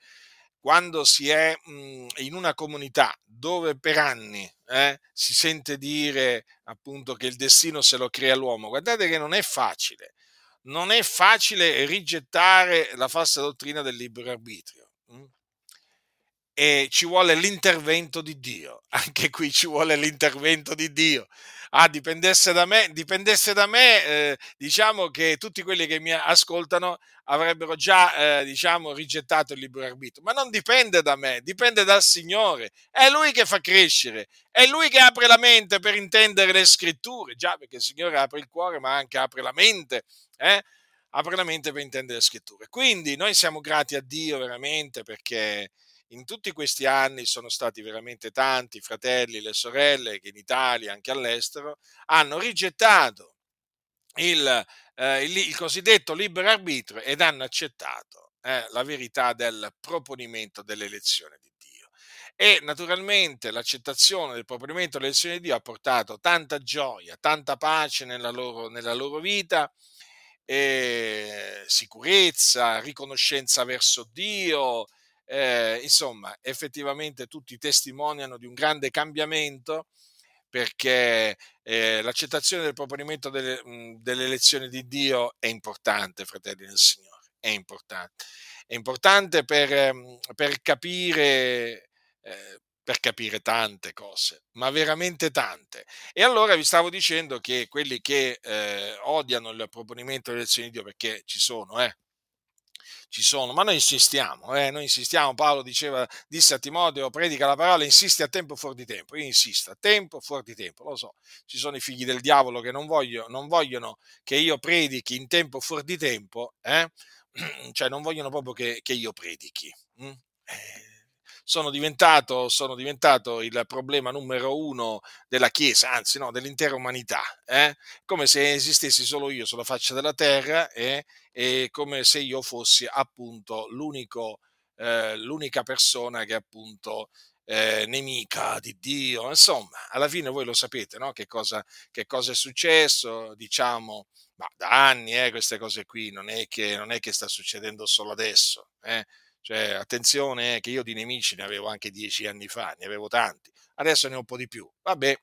quando si è mh, in una comunità dove per anni eh, si sente dire appunto che il destino se lo crea l'uomo, guardate che non è facile, non è facile rigettare la falsa dottrina del libero arbitrio. Mh? E ci vuole l'intervento di Dio, anche qui ci vuole l'intervento di Dio ah, dipendesse da me, dipendesse da me eh, diciamo che tutti quelli che mi ascoltano avrebbero già, eh, diciamo, rigettato il libero arbitrio. Ma non dipende da me, dipende dal Signore. È Lui che fa crescere, è Lui che apre la mente per intendere le scritture. Già, perché il Signore apre il cuore, ma anche apre la mente. Eh? Apre la mente per intendere le scritture. Quindi noi siamo grati a Dio veramente perché in tutti questi anni sono stati veramente tanti i fratelli le sorelle che in Italia, anche all'estero, hanno rigettato il, eh, il, il cosiddetto libero arbitrio ed hanno accettato eh, la verità del proponimento dell'elezione di Dio. E naturalmente l'accettazione del proponimento dell'elezione di Dio ha portato tanta gioia, tanta pace nella loro, nella loro vita, sicurezza, riconoscenza verso Dio, eh, insomma, effettivamente tutti testimoniano di un grande cambiamento perché eh, l'accettazione del proponimento delle, mh, delle elezioni di Dio è importante, fratelli del Signore, è importante. È importante per, per capire, eh, per capire tante cose, ma veramente tante. E allora vi stavo dicendo che quelli che eh, odiano il proponimento delle elezioni di Dio, perché ci sono, eh, ci sono, ma noi insistiamo, eh, noi insistiamo, Paolo diceva, disse a Timoteo, predica la parola, insisti a tempo fuori di tempo, io insisto a tempo fuori di tempo, lo so, ci sono i figli del diavolo che non, voglio, non vogliono che io predichi in tempo fuori di tempo, eh? cioè non vogliono proprio che, che io predichi. Hm? Eh, sono diventato, sono diventato, il problema numero uno della Chiesa, anzi no, dell'intera umanità, eh? come se esistessi solo io sulla faccia della terra eh? e come se io fossi appunto eh, l'unica persona che appunto eh, nemica di Dio, insomma, alla fine voi lo sapete, no? Che cosa, che cosa è successo, diciamo, ma da anni eh, queste cose qui, non è, che, non è che sta succedendo solo adesso, eh? Cioè, attenzione, eh, che io di nemici ne avevo anche dieci anni fa, ne avevo tanti, adesso ne ho un po' di più. Vabbè,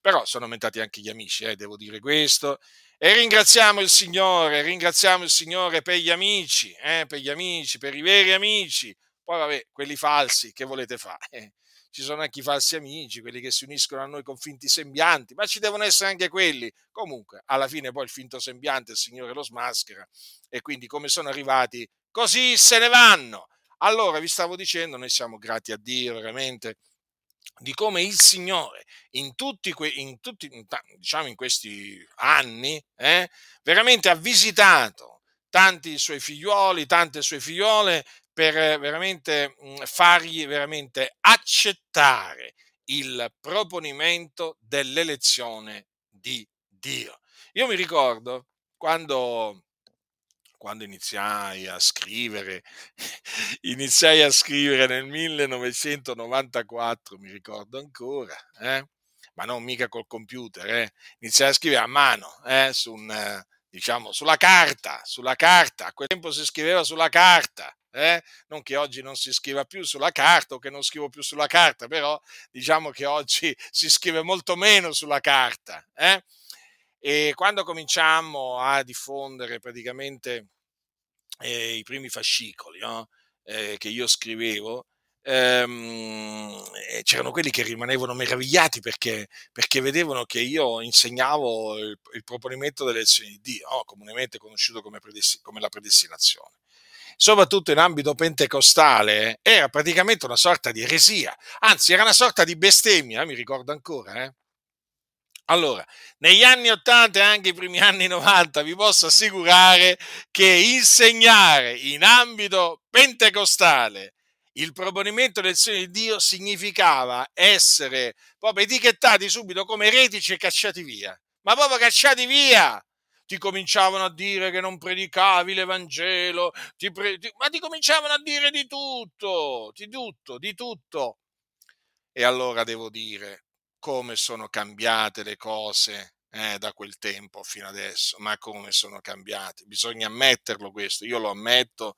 però sono aumentati anche gli amici, eh, devo dire questo. E ringraziamo il Signore, ringraziamo il Signore per gli amici, eh, per gli amici, per i veri amici. Poi vabbè, quelli falsi, che volete fare? Eh, ci sono anche i falsi amici, quelli che si uniscono a noi con finti sembianti, ma ci devono essere anche quelli. Comunque, alla fine poi il finto sembiante il Signore lo smaschera e quindi come sono arrivati, così se ne vanno. Allora, vi stavo dicendo, noi siamo grati a Dio veramente di come il Signore in tutti, que- in tutti diciamo in questi anni eh, veramente ha visitato tanti suoi figlioli, tante sue figliole per veramente fargli veramente accettare il proponimento dell'elezione di Dio. Io mi ricordo quando quando iniziai a scrivere, iniziai a scrivere nel 1994, mi ricordo ancora, eh? ma non mica col computer, eh? iniziai a scrivere a mano, eh? Su un, diciamo, sulla carta, sulla carta, a quel tempo si scriveva sulla carta, eh? non che oggi non si scriva più sulla carta o che non scrivo più sulla carta, però diciamo che oggi si scrive molto meno sulla carta. Eh? E quando cominciammo a diffondere praticamente eh, i primi fascicoli no? eh, che io scrivevo, ehm, c'erano quelli che rimanevano meravigliati perché, perché vedevano che io insegnavo il, il proponimento delle lezioni di Dio, no? comunemente conosciuto come, predestin- come la predestinazione soprattutto in ambito pentecostale, era praticamente una sorta di eresia, anzi era una sorta di bestemmia, mi ricordo ancora. Eh? Allora, negli anni 80 e anche i primi anni 90 vi posso assicurare che insegnare in ambito pentecostale il proponimento dell'azione di Dio significava essere proprio etichettati subito come eretici e cacciati via. Ma proprio cacciati via! Ti cominciavano a dire che non predicavi l'Evangelo, ti pre- ti- ma ti cominciavano a dire di tutto, di tutto, di tutto. E allora devo dire, come sono cambiate le cose eh, da quel tempo fino adesso, ma come sono cambiate. Bisogna ammetterlo questo, io lo ammetto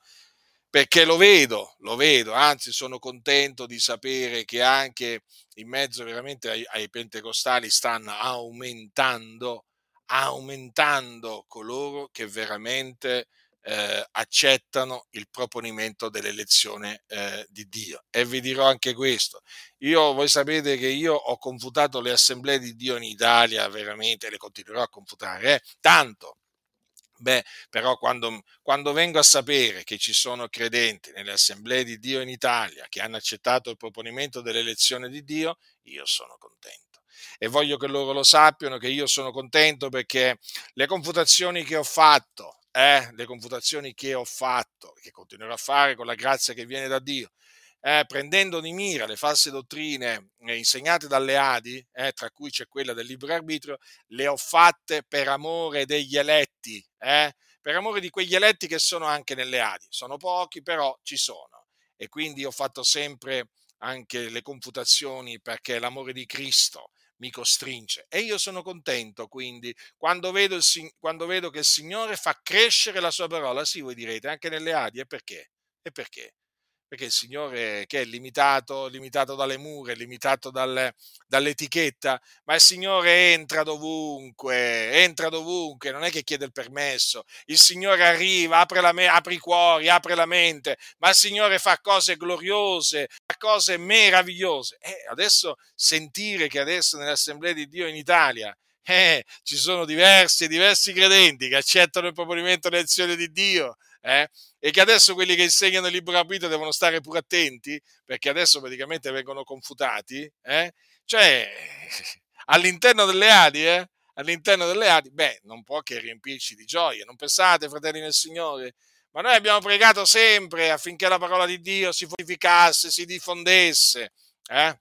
perché lo vedo, lo vedo, anzi sono contento di sapere che anche in mezzo veramente ai, ai pentecostali stanno aumentando, aumentando coloro che veramente eh, accettano il proponimento dell'elezione eh, di Dio. E vi dirò anche questo. Io, voi sapete che io ho confutato le assemblee di Dio in Italia, veramente le continuerò a confutare, eh? tanto. Beh, però quando, quando, vengo a sapere che ci sono credenti nelle assemblee di Dio in Italia che hanno accettato il proponimento dell'elezione di Dio, io sono contento. E voglio che loro lo sappiano che io sono contento perché le confutazioni che ho fatto eh, le confutazioni che ho fatto, che continuerò a fare con la grazia che viene da Dio, eh, prendendo di mira le false dottrine eh, insegnate dalle Adi, eh, tra cui c'è quella del libero arbitrio, le ho fatte per amore degli eletti, eh, per amore di quegli eletti che sono anche nelle Adi. Sono pochi, però ci sono. E quindi ho fatto sempre anche le confutazioni perché l'amore di Cristo mi costringe. E io sono contento quindi quando vedo, il, quando vedo che il Signore fa crescere la sua parola. Sì, voi direte, anche nelle Adi, e perché? E perché? Perché il Signore che è limitato, limitato dalle mura, limitato dalle, dall'etichetta, ma il Signore entra dovunque, entra dovunque, non è che chiede il permesso, il Signore arriva, apre, la apre i cuori, apre la mente, ma il Signore fa cose gloriose, fa cose meravigliose. E adesso sentire che adesso nell'Assemblea di Dio in Italia eh, ci sono diversi, diversi credenti che accettano il proponimento dell'elezione di Dio, eh? E che adesso quelli che insegnano il libero arbitrio devono stare pure attenti, perché adesso praticamente vengono confutati, eh? cioè all'interno delle Adi, eh? all'interno delle Adi, beh, non può che riempirci di gioia, non pensate, fratelli nel Signore, ma noi abbiamo pregato sempre affinché la parola di Dio si fortificasse, si diffondesse, eh?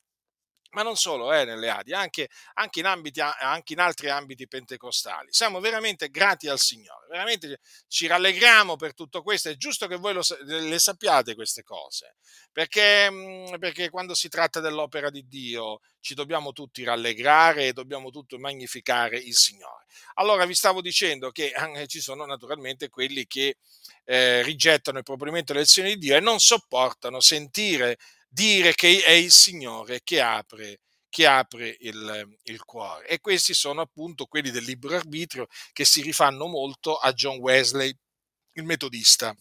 Ma non solo eh, nelle Adi, anche, anche, in ambiti, anche, in altri ambiti pentecostali. Siamo veramente grati al Signore, veramente ci rallegriamo per tutto questo. È giusto che voi lo, le sappiate queste cose, perché, mm, perché quando si tratta dell'opera di Dio ci dobbiamo tutti rallegrare e dobbiamo tutti magnificare il Signore. Allora vi stavo dicendo che eh, ci sono naturalmente quelli che eh, rigettano il proponimento delle lezioni di Dio e non sopportano sentire dire che è il Signore che apre, che apre il, il, cuore. E questi sono appunto quelli del libero arbitrio che si rifanno molto a John Wesley, il metodista.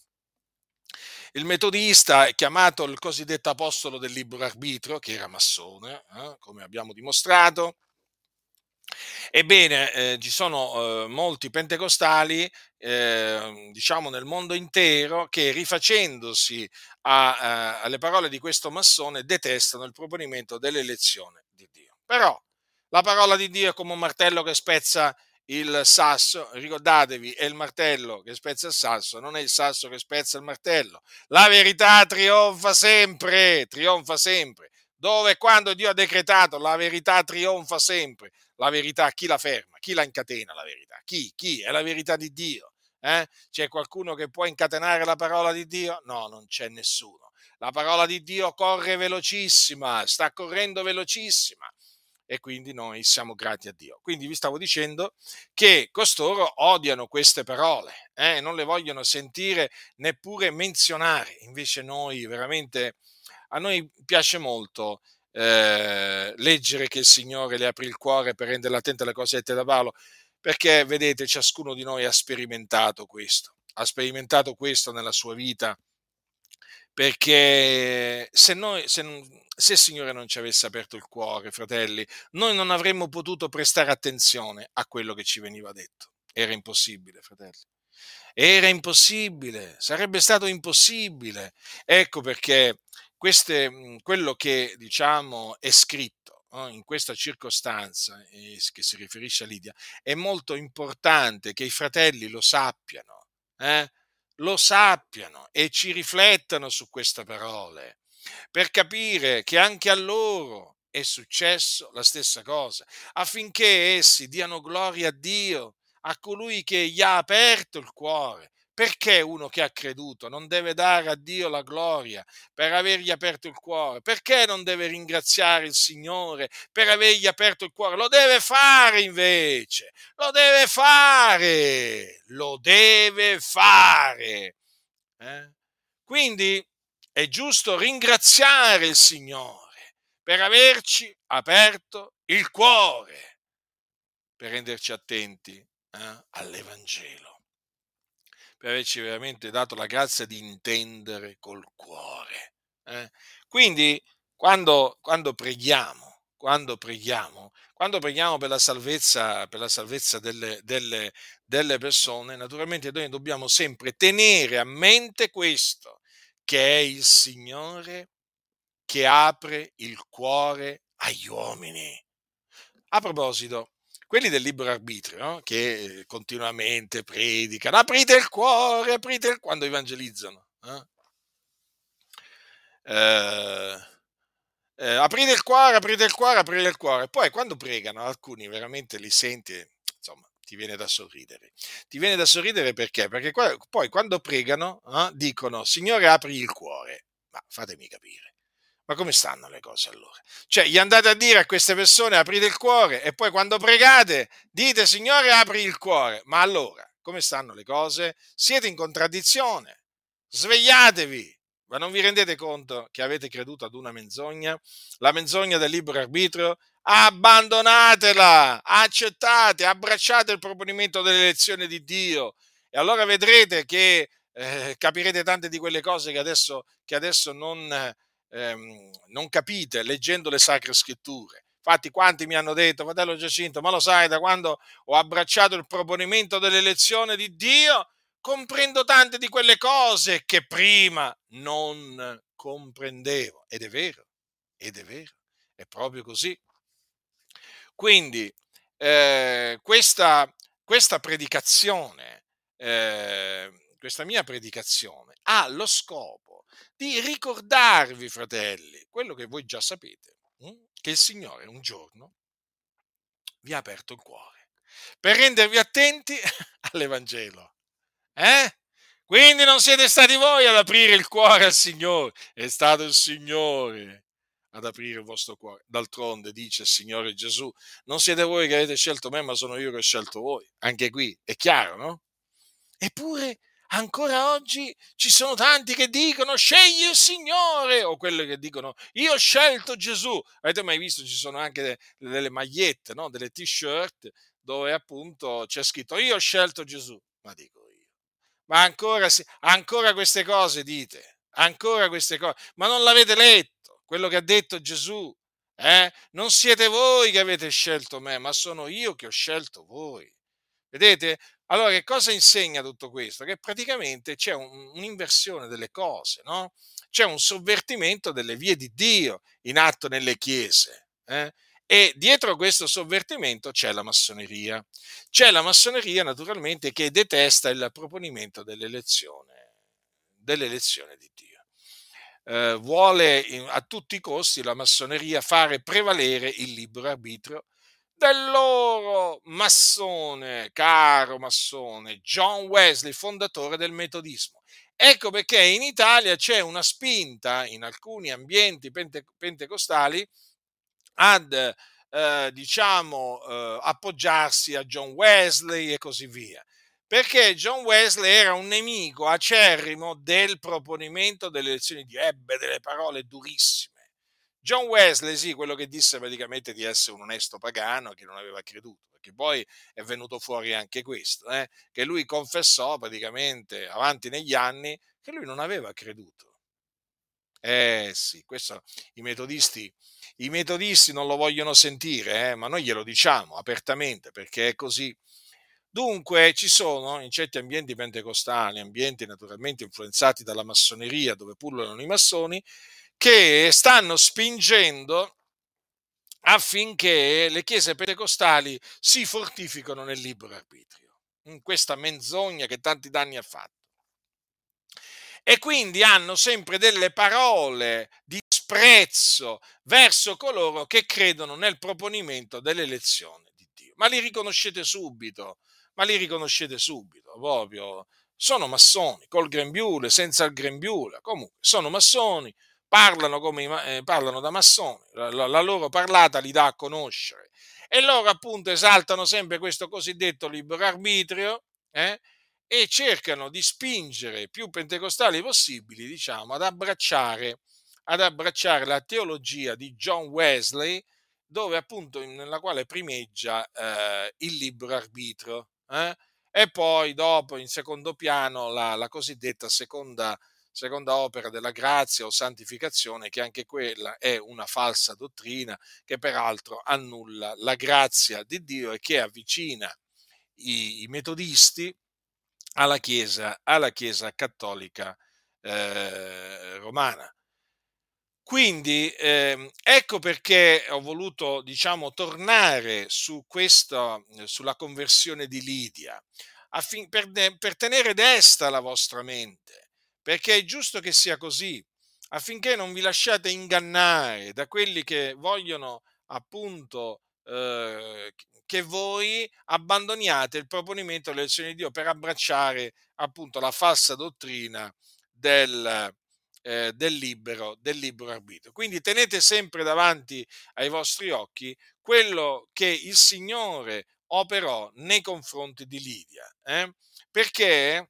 Il metodista è chiamato il cosiddetto apostolo del libero arbitrio, che era massone, eh, come abbiamo dimostrato, Ebbene, eh, ci sono eh, molti pentecostali, eh, diciamo nel mondo intero, che rifacendosi a, a, alle parole di questo massone detestano il proponimento dell'elezione di Dio. Però la parola di Dio è come un martello che spezza il sasso, ricordatevi, è il martello che spezza il sasso, non è il sasso che spezza il martello. La verità trionfa sempre, trionfa sempre. Dove quando Dio ha decretato, la verità trionfa sempre la verità, chi la ferma? Chi la incatena la verità? Chi? Chi? È la verità di Dio. Eh? C'è qualcuno che può incatenare la parola di Dio? No, non c'è nessuno. La parola di Dio corre velocissima, sta correndo velocissima e quindi noi siamo grati a Dio. Quindi vi stavo dicendo che costoro odiano queste parole, eh? non le vogliono sentire neppure menzionare, invece noi veramente, a noi piace molto eh, leggere che il Signore le apre il cuore per renderla attenta alle cose dette da Paolo, perché vedete, ciascuno di noi ha sperimentato questo, ha sperimentato questo nella sua vita, perché se, noi, se, se il Signore non ci avesse aperto il cuore, fratelli, noi non avremmo potuto prestare attenzione a quello che ci veniva detto. Era impossibile, fratelli. Era impossibile, sarebbe stato impossibile. Ecco perché queste, mhmm, quello che diciamo è scritto no, in questa circostanza eh, che si riferisce a Lidia è molto importante che i fratelli lo sappiano, eh? lo sappiano e ci riflettano su queste parole per capire che anche a loro è successo la stessa cosa, affinché essi diano gloria a Dio, a colui che gli ha aperto il cuore perché uno che ha creduto non deve dare a Dio la gloria per avergli aperto il cuore? Perché non deve ringraziare il Signore per avergli aperto il cuore? Lo deve fare invece, lo deve fare, lo deve fare. Eh? Quindi è giusto ringraziare il Signore per averci aperto il cuore, per renderci attenti eh, all'Evangelo per averci veramente dato la grazia di intendere col cuore. Eh? Quindi, quando, quando, preghiamo, quando preghiamo, quando preghiamo per la salvezza, per la salvezza delle, delle, delle persone, naturalmente noi dobbiamo sempre tenere a mente questo, che è il Signore che apre il cuore agli uomini. A proposito, quelli del libero arbitrio, no? che eh, continuamente predicano, aprite il cuore, aprite il quando evangelizzano. Eh? Eh, eh, aprite il cuore, aprite il cuore, aprite il cuore. Poi quando pregano, alcuni veramente li senti, insomma, ti viene da sorridere. Ti viene da sorridere perché? Perché poi quando pregano eh, dicono, Signore apri il cuore. Ma fatemi capire ma come stanno le cose allora? Cioè, gli andate a dire a queste persone aprite il cuore e poi quando pregate dite Signore apri il cuore. Ma allora, come stanno le cose? Siete in contraddizione. Svegliatevi. Ma non vi rendete conto che avete creduto ad una menzogna? La menzogna del libero arbitrio? Abbandonatela, accettate, abbracciate il proponimento dell'elezione di Dio e allora vedrete che eh, capirete tante di quelle cose che adesso, che adesso non, ehm, non capite leggendo le sacre scritture. Infatti, quanti mi hanno detto, fratello Giacinto, ma lo sai, da quando ho abbracciato il proponimento dell'elezione di Dio, comprendo tante di quelle cose che prima non comprendevo. Ed è vero, ed è vero, è proprio così. Quindi eh, questa, questa predicazione, eh, questa mia predicazione ha lo scopo di ricordarvi, fratelli, quello che voi già sapete, hm? che il Signore un giorno vi ha aperto il cuore per rendervi attenti all'Evangelo. Eh? Quindi non siete stati voi ad aprire il cuore al Signore, è stato il Signore ad aprire il vostro cuore. D'altronde dice il Signore Gesù, non siete voi che avete scelto me, ma sono io che ho scelto voi. Anche qui è chiaro, no? Eppure ancora oggi ci sono tanti che dicono scegli il Signore o quelli che dicono io ho scelto Gesù. Avete mai visto? Ci sono anche delle magliette, no? delle t-shirt dove appunto c'è scritto io ho scelto Gesù. Ma dico io, ma ancora, ancora queste cose dite, ancora queste cose, ma non l'avete letto quello che ha detto Gesù? Eh? Non siete voi che avete scelto me, ma sono io che ho scelto voi. Vedete? Allora, che cosa insegna tutto questo? Che praticamente c'è un, un'inversione delle cose, no? C'è un sovvertimento delle vie di Dio in atto nelle chiese. Eh? E dietro questo sovvertimento c'è la massoneria. C'è la massoneria, naturalmente, che detesta il proponimento dell'elezione, dell'elezione di Dio. Eh, vuole a tutti i costi la massoneria fare prevalere il libero arbitrio del loro massone, caro massone, John Wesley, fondatore del metodismo. Ecco perché in Italia c'è una spinta in alcuni ambienti pente- pentecostali ad eh, diciamo eh, appoggiarsi a John Wesley e così via. Perché John Wesley era un nemico acerrimo del proponimento delle elezioni di ebbe delle parole durissime John Wesley, sì, quello che disse praticamente di essere un onesto pagano che non aveva creduto, perché poi è venuto fuori anche questo, eh, che lui confessò praticamente avanti negli anni che lui non aveva creduto. Eh sì, questo i metodisti, i metodisti non lo vogliono sentire, eh, ma noi glielo diciamo apertamente perché è così. Dunque ci sono in certi ambienti pentecostali, ambienti naturalmente influenzati dalla massoneria dove pullulano i massoni, che stanno spingendo affinché le chiese pentecostali si fortificano nel libero arbitrio, in questa menzogna che tanti danni ha fatto. E quindi hanno sempre delle parole di sprezzo verso coloro che credono nel proponimento dell'elezione di Dio. Ma li riconoscete subito, ma li riconoscete subito, proprio. Sono massoni, col grembiule, senza il grembiule, comunque sono massoni, parlano, come, eh, parlano da massoni, la, la, loro parlata li dà a conoscere e loro appunto esaltano sempre questo cosiddetto libero arbitrio eh, e cercano di spingere più pentecostali possibili, diciamo, ad abbracciare, ad abbracciare la teologia di John Wesley, dove appunto nella quale primeggia eh, il libero arbitrio. Eh? E poi dopo in secondo piano la, la cosiddetta seconda seconda opera della grazia o santificazione, che anche quella è una falsa dottrina che peraltro annulla la grazia di Dio e che avvicina i, i metodisti alla Chiesa, alla chiesa cattolica eh, romana. Quindi eh, ecco perché ho voluto, diciamo, tornare su questa, sulla conversione di Lidia, affin, per, per tenere desta la vostra mente perché è giusto che sia così, affinché non vi lasciate ingannare da quelli che vogliono appunto eh, che voi abbandoniate il proponimento dell'elezione di Dio per abbracciare appunto la falsa dottrina del, eh, del, libero, del libero arbitrio. Quindi tenete sempre davanti ai vostri occhi quello che il Signore operò nei confronti di Lidia, eh? perché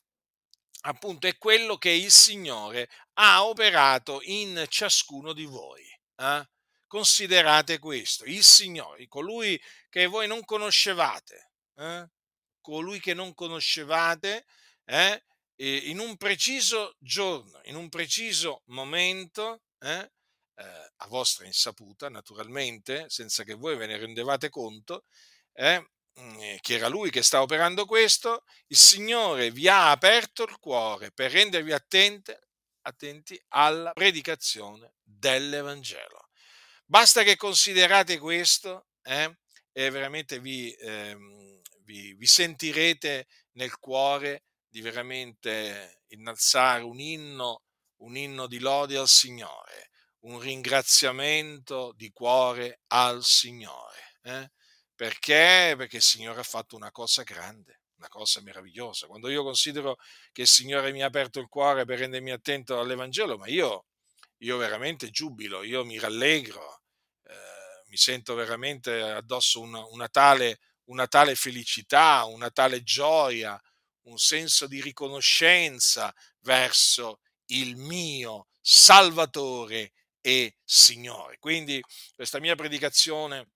appunto è quello che il Signore ha operato in ciascuno di voi. Eh? Considerate questo, il Signore, colui che voi non conoscevate, eh? colui che non conoscevate, eh? in un preciso giorno, in un preciso momento, eh? Eh, a vostra insaputa naturalmente, senza che voi ve ne rendevate conto, eh? Mm, che era lui che sta operando questo, il Signore vi ha aperto il cuore per rendervi attenti, attenti alla predicazione dell'Evangelo. Basta che considerate questo eh, e veramente vi, ehm, vi, vi sentirete nel cuore di veramente innalzare un inno, un inno di lode al Signore, un ringraziamento di cuore al Signore. Eh? Perché? Perché il Signore ha fatto una cosa grande, una cosa meravigliosa. Quando io considero che il Signore mi ha aperto il cuore per rendermi attento all'Evangelo, ma io, io veramente giubilo, io mi rallegro, eh, mi sento veramente addosso una, una, tale, una tale felicità, una tale gioia, un senso di riconoscenza verso il mio Salvatore e Signore. Quindi questa mia predicazione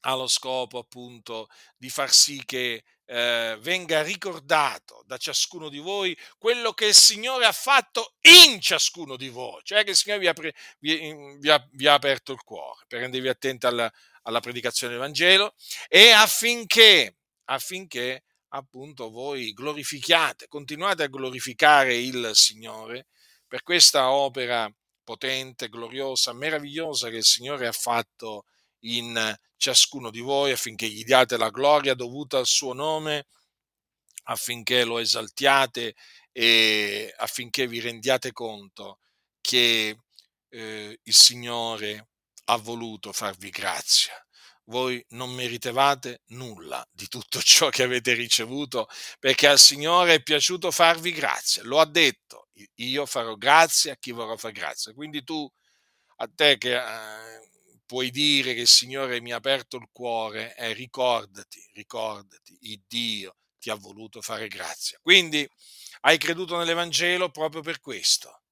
ha lo scopo appunto di far sì che eh, venga ricordato da ciascuno di voi quello che il Signore ha fatto in ciascuno di voi, cioè che il Signore vi ha, pre, vi, vi ha, vi ha aperto il cuore per rendervi attenti alla, alla predicazione del Vangelo e affinché, affinché appunto voi glorifichiate, continuate a glorificare il Signore per questa opera potente, gloriosa, meravigliosa che il Signore ha fatto in ciascuno di voi affinché gli diate la gloria dovuta al suo nome, affinché lo esaltiate e affinché vi rendiate conto che eh, il Signore ha voluto farvi grazia voi non meritevate nulla di tutto ciò che avete ricevuto, perché al Signore è piaciuto farvi grazia. Lo ha detto, io farò grazia a chi vorrà fare grazia. Quindi tu, a te che eh, puoi dire che il Signore mi ha aperto il cuore, eh, ricordati, ricordati, il Dio ti ha voluto fare grazia. Quindi hai creduto nell'Evangelo proprio per questo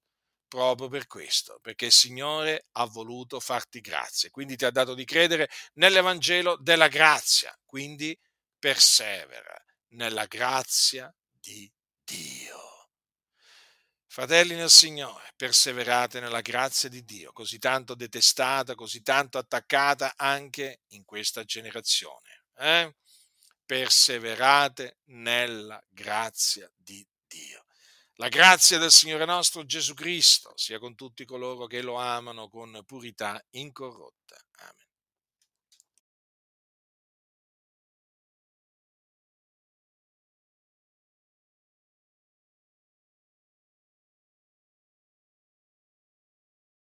proprio per questo, perché il Signore ha voluto farti grazia, quindi ti ha dato di credere nell'Evangelo della grazia, quindi persevera nella grazia di Dio. Fratelli nel Signore, perseverate nella grazia di Dio, così tanto detestata, così tanto attaccata anche in questa generazione. Eh? Perseverate nella grazia di Dio. La grazia del Signore nostro Gesù Cristo sia con tutti coloro che lo amano con purità incorrotta. Amen.